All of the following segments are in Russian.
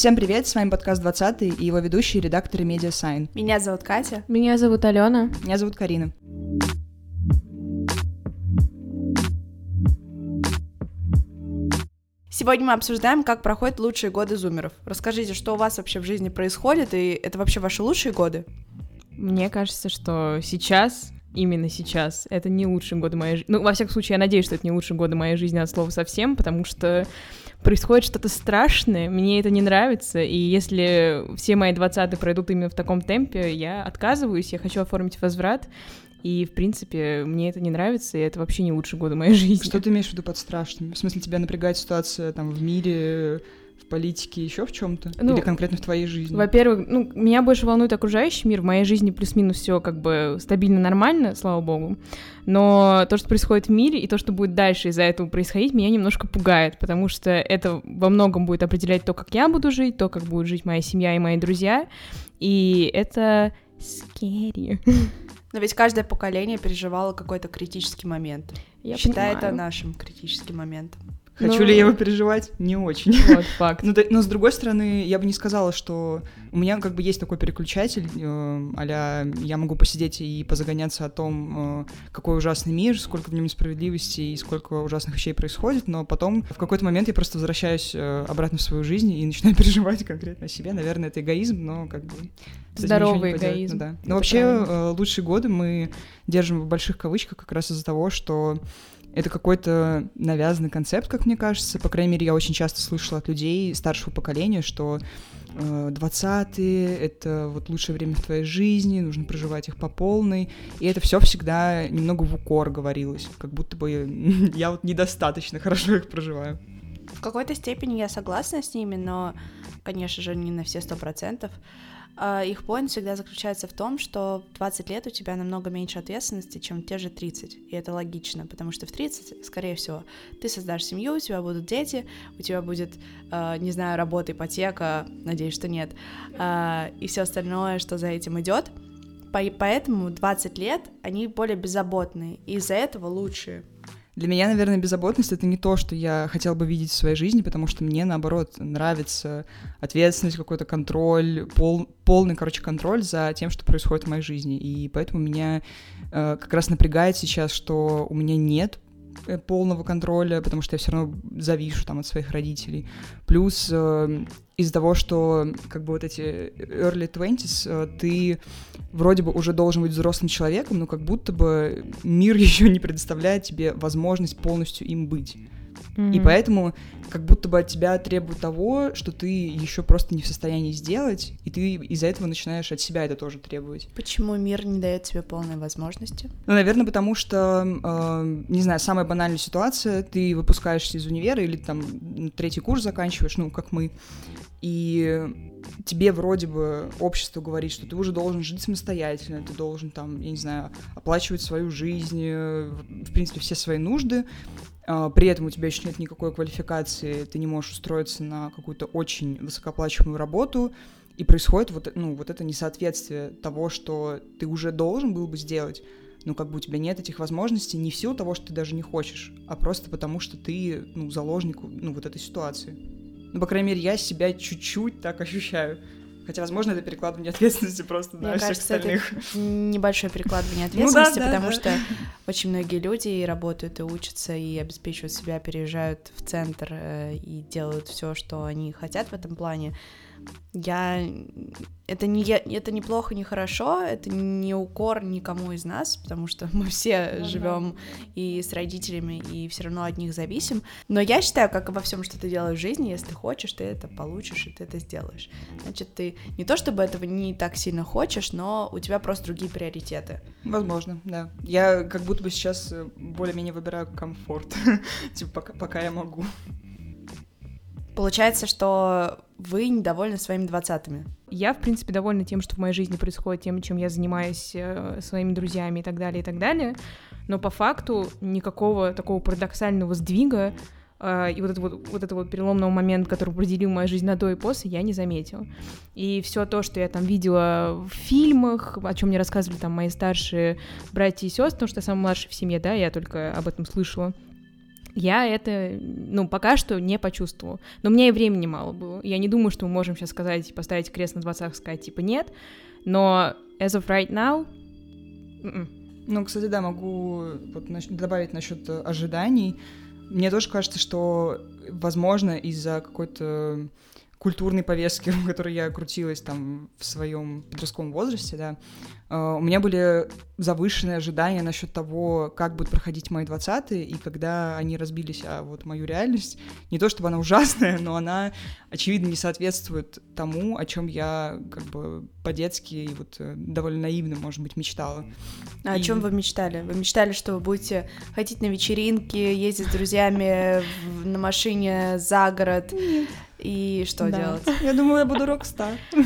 Всем привет, с вами подкаст 20 и его ведущие редакторы Media Sign. Меня зовут Катя. Меня зовут Алена. Меня зовут Карина. Сегодня мы обсуждаем, как проходят лучшие годы зумеров. Расскажите, что у вас вообще в жизни происходит, и это вообще ваши лучшие годы? Мне кажется, что сейчас именно сейчас. Это не лучшие годы моей жизни. Ну, во всяком случае, я надеюсь, что это не лучшие годы моей жизни от слова совсем, потому что происходит что-то страшное, мне это не нравится, и если все мои двадцатые пройдут именно в таком темпе, я отказываюсь, я хочу оформить возврат, и, в принципе, мне это не нравится, и это вообще не лучшие годы моей жизни. Что ты имеешь в виду под страшным? В смысле, тебя напрягает ситуация там в мире, в политике, еще в чем-то? Ну, Или конкретно в твоей жизни? Во-первых, ну, меня больше волнует окружающий мир. В моей жизни плюс-минус все как бы стабильно, нормально, слава богу. Но то, что происходит в мире, и то, что будет дальше из-за этого происходить, меня немножко пугает, потому что это во многом будет определять то, как я буду жить, то, как будет жить моя семья и мои друзья. И это scary. Но ведь каждое поколение переживало какой-то критический момент. Я Считай понимаю. это нашим критическим моментом. Хочу ну... ли я его переживать? Не очень. Вот, факт. но, но с другой стороны, я бы не сказала, что у меня как бы есть такой переключатель, э, а я могу посидеть и позагоняться о том, э, какой ужасный мир, сколько в нем несправедливости и сколько ужасных вещей происходит, но потом в какой-то момент я просто возвращаюсь э, обратно в свою жизнь и начинаю переживать конкретно о себе. Наверное, это эгоизм, но как бы... Здоровый эгоизм. Ну, да. Но вообще правильно. лучшие годы мы держим в больших кавычках как раз из-за того, что это какой-то навязанный концепт, как мне кажется. По крайней мере, я очень часто слышала от людей старшего поколения, что э, 20-е — это вот лучшее время в твоей жизни, нужно проживать их по полной. И это все всегда немного в укор говорилось, как будто бы я вот недостаточно хорошо их проживаю. В какой-то степени я согласна с ними, но, конечно же, не на все сто процентов. А, их поинт всегда заключается в том, что в 20 лет у тебя намного меньше ответственности, чем те же 30. И это логично, потому что в 30, скорее всего, ты создашь семью, у тебя будут дети, у тебя будет, а, не знаю, работа, ипотека, надеюсь, что нет, а, и все остальное, что за этим идет. Поэтому 20 лет они более беззаботные, и из-за этого лучшие. Для меня, наверное, беззаботность — это не то, что я хотела бы видеть в своей жизни, потому что мне, наоборот, нравится ответственность, какой-то контроль, пол, полный, короче, контроль за тем, что происходит в моей жизни. И поэтому меня э, как раз напрягает сейчас, что у меня нет Э, полного контроля, потому что я все равно завишу там от своих родителей. Плюс э, из-за того, что как бы вот эти early twenties, э, ты вроде бы уже должен быть взрослым человеком, но как будто бы мир еще не предоставляет тебе возможность полностью им быть. Mm-hmm. И поэтому как будто бы от тебя требуют того, что ты еще просто не в состоянии сделать, и ты из-за этого начинаешь от себя это тоже требовать. Почему мир не дает тебе полной возможности? Ну, наверное, потому что, э, не знаю, самая банальная ситуация, ты выпускаешься из универа или там третий курс заканчиваешь, ну, как мы, и тебе вроде бы общество говорит, что ты уже должен жить самостоятельно, ты должен там, я не знаю, оплачивать свою жизнь, э, в принципе, все свои нужды, а, при этом у тебя еще нет никакой квалификации, ты не можешь устроиться на какую-то очень высокооплачиваемую работу, и происходит вот, ну, вот это несоответствие того, что ты уже должен был бы сделать, но как бы у тебя нет этих возможностей не в силу того, что ты даже не хочешь, а просто потому, что ты, ну, заложник, ну, вот этой ситуации. Ну, по крайней мере, я себя чуть-чуть так ощущаю. Хотя, возможно, это перекладывание ответственности просто на Мне всех кажется, остальных. Это небольшое перекладывание ответственности, ну, да, потому да, что очень многие люди и работают, и учатся, и обеспечивают себя, переезжают в центр э, и делают все, что они хотят в этом плане я это не я, это неплохо, не хорошо, это не укор никому из нас, потому что мы все ну, живем и с родителями, и все равно от них зависим. Но я считаю, как и во всем, что ты делаешь в жизни, если хочешь, ты это получишь, и ты это сделаешь. Значит, ты не то чтобы этого не так сильно хочешь, но у тебя просто другие приоритеты. Возможно, да. Я как будто бы сейчас э, более-менее выбираю комфорт, типа пока, пока я могу. Получается, что вы недовольны своими двадцатыми. Я, в принципе, довольна тем, что в моей жизни происходит, тем, чем я занимаюсь э, своими друзьями и так далее, и так далее. Но по факту никакого такого парадоксального сдвига э, и вот это вот, вот это вот переломного момента, который определил мою жизнь на до и после, я не заметила. И все то, что я там видела в фильмах, о чем мне рассказывали там мои старшие братья и сестры, потому что я самая младшая в семье, да, я только об этом слышала, я это, ну, пока что не почувствовала. Но у меня и времени мало было. Я не думаю, что мы можем сейчас сказать, поставить крест на двадцах, сказать, типа, нет. Но as of right now... Mm-mm. Ну, кстати, да, могу вот добавить насчет ожиданий. Мне тоже кажется, что, возможно, из-за какой-то культурной повестки, в которой я крутилась там в своем подростковом возрасте, да, а, у меня были завышенные ожидания насчет того, как будут проходить мои двадцатые, и когда они разбились о вот мою реальность, не то чтобы она ужасная, но она, очевидно, не соответствует тому, о чем я как бы по-детски и вот э, довольно наивно, может быть, мечтала. А и... о чем вы мечтали? Вы мечтали, что вы будете ходить на вечеринки, ездить с друзьями на машине за город? Нет и что да. делать? Я думаю, я буду рок-стар.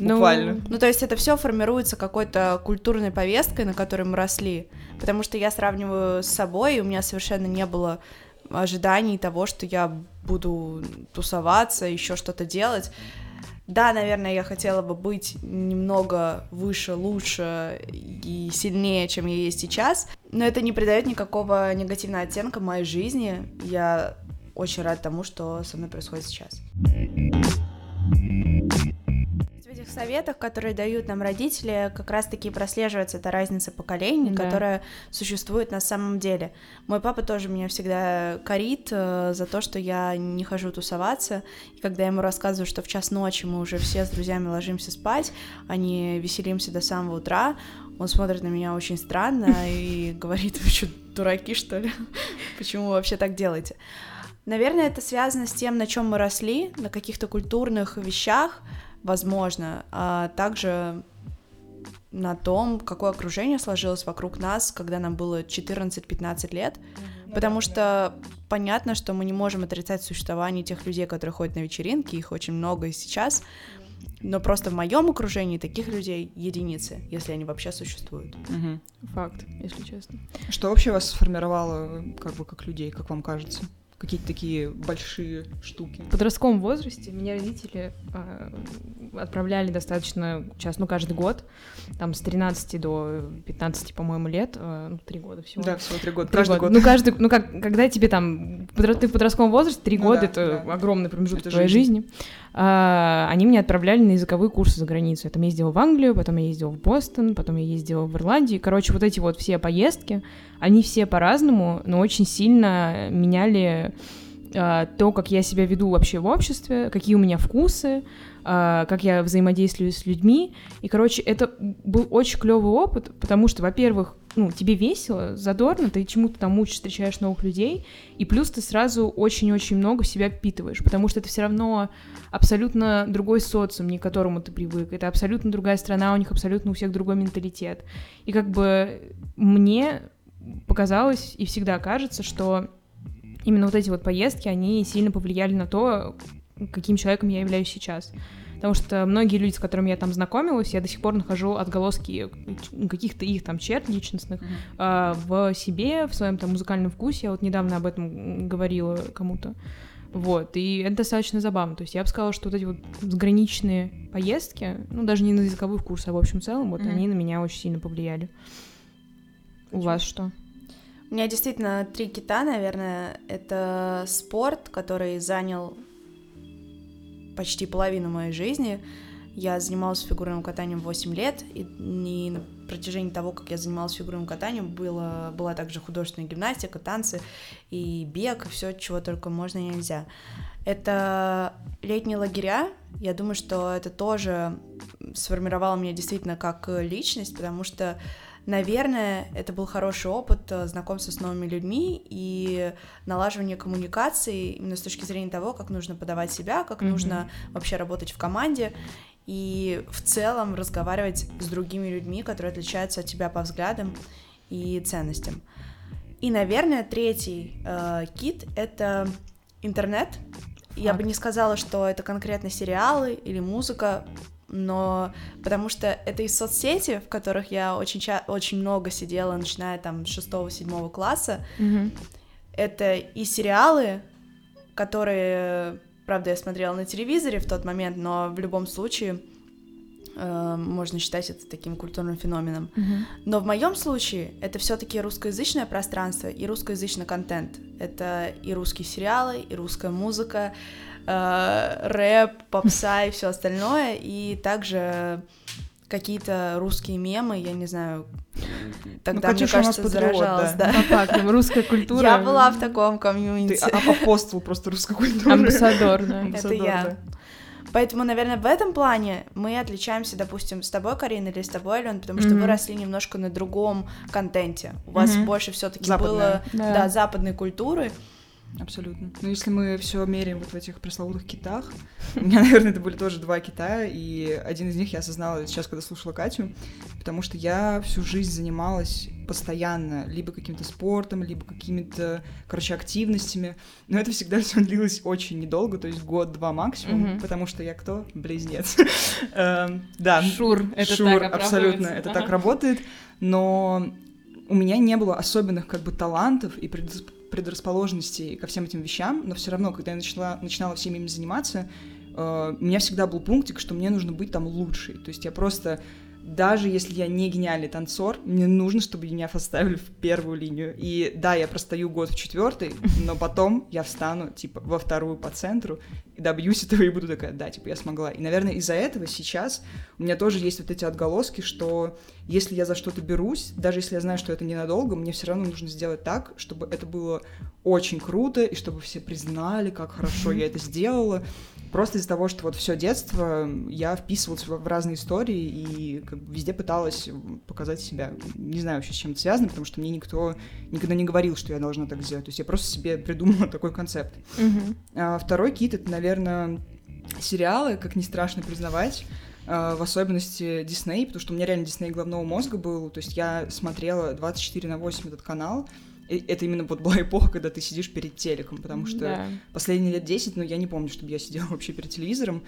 Ну, Буквально. Ну, то есть это все формируется какой-то культурной повесткой, на которой мы росли. Потому что я сравниваю с собой, и у меня совершенно не было ожиданий того, что я буду тусоваться, еще что-то делать. Да, наверное, я хотела бы быть немного выше, лучше и сильнее, чем я есть сейчас, но это не придает никакого негативного оттенка моей жизни. Я очень рад тому, что со мной происходит сейчас. В этих советах, которые дают нам родители, как раз-таки прослеживается эта разница поколений, да. которая существует на самом деле. Мой папа тоже меня всегда корит э, за то, что я не хожу тусоваться, и когда я ему рассказываю, что в час ночи мы уже все с друзьями ложимся спать, а не веселимся до самого утра, он смотрит на меня очень странно и говорит, вы что, дураки, что ли? Почему вы вообще так делаете? Наверное, это связано с тем, на чем мы росли, на каких-то культурных вещах, возможно, а также на том, какое окружение сложилось вокруг нас, когда нам было 14-15 лет, потому что понятно, что мы не можем отрицать существование тех людей, которые ходят на вечеринки, их очень много и сейчас, но просто в моем окружении таких людей единицы, если они вообще существуют. Угу. Факт, если честно. Что вообще вас сформировало, как бы, как людей, как вам кажется? Какие-то такие большие штуки. В подростковом возрасте меня родители э, отправляли достаточно часто, ну, каждый год, там, с 13 до 15, по-моему, лет, э, ну, три года всего. Да, всего три года, три каждый года. год. Ну, каждый, ну, как, когда тебе там, ты в подростковом возрасте, три ну, года, да, это да. огромный промежуток это твоей жизнь. жизни. А, они меня отправляли на языковые курсы за границу. Я там ездила в Англию, потом я ездила в Бостон, потом я ездила в Ирландию. Короче, вот эти вот все поездки, они все по-разному, но очень сильно меняли а, то, как я себя веду вообще в обществе, какие у меня вкусы, а, как я взаимодействую с людьми. И, короче, это был очень клевый опыт, потому что, во-первых, ну, тебе весело, задорно, ты чему-то там учишь, встречаешь новых людей, и плюс ты сразу очень-очень много себя впитываешь, потому что это все равно абсолютно другой социум, не к которому ты привык, это абсолютно другая страна, у них абсолютно у всех другой менталитет. И как бы мне показалось и всегда кажется, что именно вот эти вот поездки, они сильно повлияли на то, каким человеком я являюсь сейчас. Потому что многие люди, с которыми я там знакомилась, я до сих пор нахожу отголоски каких-то их там черт личностных mm-hmm. э, в себе, в своем там музыкальном вкусе. Я вот недавно об этом говорила кому-то. Вот, и это достаточно забавно. То есть я бы сказала, что вот эти вот заграничные поездки, ну, даже не на языковых курсах, а в общем целом, вот mm-hmm. они на меня очень сильно повлияли. У вас что? У меня действительно три кита, наверное. Это спорт, который занял почти половину моей жизни. Я занималась фигурным катанием 8 лет, и не на протяжении того, как я занималась фигурным катанием, было, была также художественная гимнастика, танцы и бег, и все, чего только можно и нельзя. Это летние лагеря. Я думаю, что это тоже сформировало меня действительно как личность, потому что Наверное, это был хороший опыт э, знакомства с новыми людьми и налаживания коммуникации именно с точки зрения того, как нужно подавать себя, как mm-hmm. нужно вообще работать в команде и в целом разговаривать с другими людьми, которые отличаются от тебя по взглядам и ценностям. И, наверное, третий э, кит — это интернет. Факт. Я бы не сказала, что это конкретно сериалы или музыка, но потому что это из соцсети, в которых я очень, ча- очень много сидела, начиная там с шестого-седьмого класса. Mm-hmm. Это и сериалы, которые, правда, я смотрела на телевизоре в тот момент, но в любом случае Э, можно считать это таким культурным феноменом. Uh-huh. Но в моем случае это все-таки русскоязычное пространство и русскоязычный контент. Это и русские сериалы, и русская музыка, э, рэп, попса и все остальное, и также какие-то русские мемы, я не знаю, тогда, ну, мне кажется, заражалась, да. да. По фактам, русская культура. Я была в таком комьюнити. Ты апостол просто русской культуры. Амбассадор, да. Это я. Поэтому, наверное, в этом плане мы отличаемся, допустим, с тобой, Карина, или с тобой, Ален, потому что mm-hmm. вы росли немножко на другом контенте. У вас mm-hmm. больше все-таки было да. Да, западной культуры. Абсолютно. Ну, если мы все меряем вот в этих пресловутых китах, у меня, наверное, это были тоже два кита, и один из них я осознала сейчас, когда слушала Катю, потому что я всю жизнь занималась постоянно либо каким-то спортом, либо какими-то, короче, активностями, но это всегда все длилось очень недолго, то есть год-два максимум, потому что я кто? Близнец. Эм, да. Шур, это Шур, абсолютно, это так работает, но у меня не было особенных как бы талантов и предрасположенностей ко всем этим вещам, но все равно, когда я начала, начинала всеми ими заниматься, э, у меня всегда был пунктик, что мне нужно быть там лучшей. То есть я просто даже если я не гениальный танцор, мне нужно, чтобы меня поставили в первую линию. И да, я простою год в четвертый, но потом я встану, типа, во вторую по центру, и добьюсь этого, и буду такая, да, типа, я смогла. И, наверное, из-за этого сейчас у меня тоже есть вот эти отголоски, что если я за что-то берусь, даже если я знаю, что это ненадолго, мне все равно нужно сделать так, чтобы это было очень круто, и чтобы все признали, как хорошо я это сделала. Просто из-за того, что вот все детство я вписывалась в разные истории и как бы везде пыталась показать себя. Не знаю вообще, с чем это связано, потому что мне никто никогда не говорил, что я должна так сделать. То есть я просто себе придумала такой концепт. Uh-huh. А, второй кит — это, наверное, сериалы, как не страшно признавать а, в особенности Дисней, потому что у меня реально Дисней головного мозга был, то есть я смотрела 24 на 8 этот канал, это именно вот была эпоха, когда ты сидишь перед телеком, потому что да. последние лет 10, ну, я не помню, чтобы я сидела вообще перед телевизором,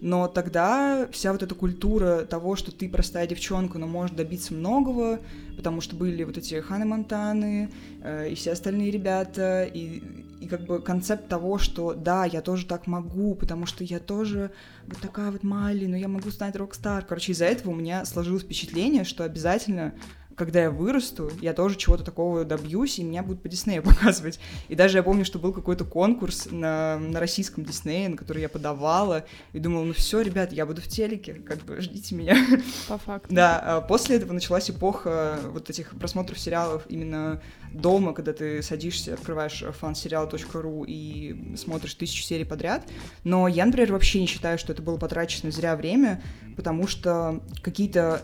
но тогда вся вот эта культура того, что ты простая девчонка, но можешь добиться многого, потому что были вот эти Ханы Монтаны э, и все остальные ребята, и, и как бы концепт того, что да, я тоже так могу, потому что я тоже вот такая вот Майли, но я могу стать рок-стар. Короче, из-за этого у меня сложилось впечатление, что обязательно когда я вырасту, я тоже чего-то такого добьюсь, и меня будут по Диснею показывать. И даже я помню, что был какой-то конкурс на, на российском Диснее, на который я подавала, и думала, ну все, ребят, я буду в телеке, как бы ждите меня. По факту. Да, а после этого началась эпоха вот этих просмотров сериалов именно дома, когда ты садишься, открываешь fanserial.ru и смотришь тысячу серий подряд. Но я, например, вообще не считаю, что это было потрачено зря время, потому что какие-то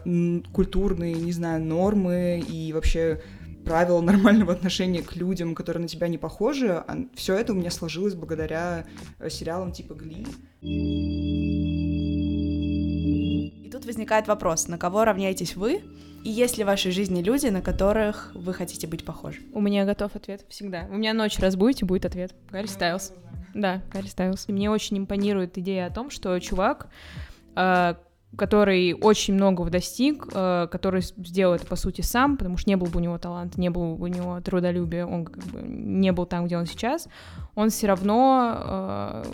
культурные, не знаю, нормы и вообще правила нормального отношения к людям, которые на тебя не похожи, а все это у меня сложилось благодаря э, сериалам типа Гли. И тут возникает вопрос, на кого равняетесь вы? И есть ли в вашей жизни люди, на которых вы хотите быть похожи? У меня готов ответ всегда. У меня ночь разбудите, будет ответ. Гарри Стайлз. Да, Гарри Стайлз. Мне очень импонирует идея о том, что чувак, э, который очень многого достиг, э, который сделал это, по сути, сам, потому что не был бы у него талант, не был бы у него трудолюбия, он как бы не был там, где он сейчас, он все равно э,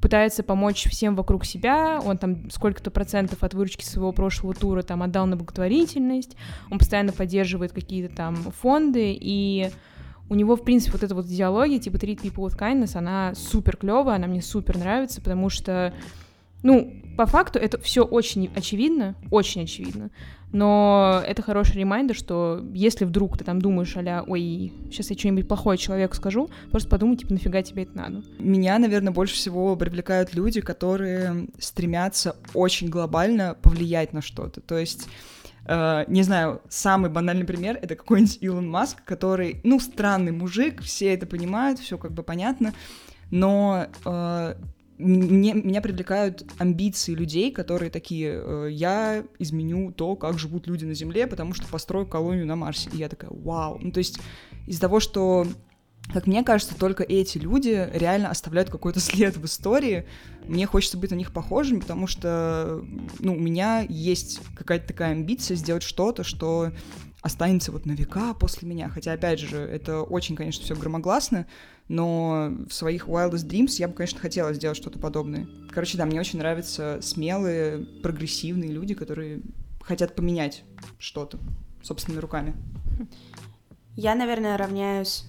пытается помочь всем вокруг себя, он там сколько-то процентов от выручки своего прошлого тура там отдал на благотворительность, он постоянно поддерживает какие-то там фонды, и у него, в принципе, вот эта вот идеология, типа treat people with kindness, она супер клевая, она мне супер нравится, потому что ну, по факту это все очень очевидно, очень очевидно, но это хороший ремайдер, что если вдруг ты там думаешь, а ой, сейчас я что-нибудь плохое человеку скажу, просто подумай, типа, нафига тебе это надо. Меня, наверное, больше всего привлекают люди, которые стремятся очень глобально повлиять на что-то. То есть Uh, не знаю, самый банальный пример это какой-нибудь Илон Маск, который, ну, странный мужик, все это понимают, все как бы понятно, но uh, мне, меня привлекают амбиции людей, которые такие, э, я изменю то, как живут люди на Земле, потому что построю колонию на Марсе. И я такая, вау. Ну, то есть из-за того, что, как мне кажется, только эти люди реально оставляют какой-то след в истории, мне хочется быть на них похожим, потому что, ну, у меня есть какая-то такая амбиция сделать что-то, что останется вот на века после меня. Хотя, опять же, это очень, конечно, все громогласно, но в своих wildest dreams я бы, конечно, хотела сделать что-то подобное. Короче, да, мне очень нравятся смелые, прогрессивные люди, которые хотят поменять что-то собственными руками. Я, наверное, равняюсь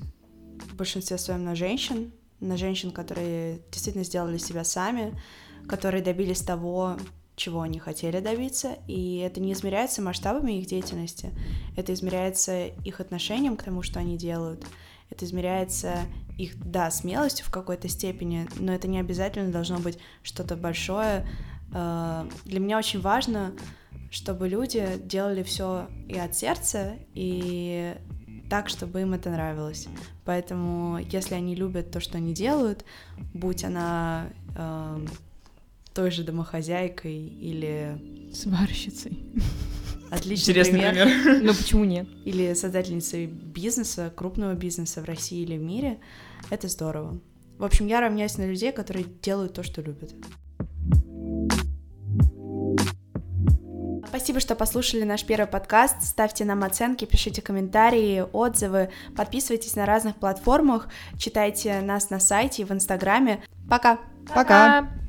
в большинстве своем на женщин, на женщин, которые действительно сделали себя сами, которые добились того, чего они хотели добиться, и это не измеряется масштабами их деятельности, это измеряется их отношением к тому, что они делают, это измеряется их, да, смелостью в какой-то степени, но это не обязательно должно быть что-то большое. Э, для меня очень важно, чтобы люди делали все и от сердца, и так, чтобы им это нравилось. Поэтому, если они любят то, что они делают, будь она э, той же домохозяйкой или... Сварщицей. Отличный Интересный пример. пример. Ну почему нет? Или создательницей бизнеса, крупного бизнеса в России или в мире. Это здорово. В общем, я равняюсь на людей, которые делают то, что любят. Спасибо, что послушали наш первый подкаст. Ставьте нам оценки, пишите комментарии, отзывы, подписывайтесь на разных платформах, читайте нас на сайте и в Инстаграме. Пока! Пока! Пока.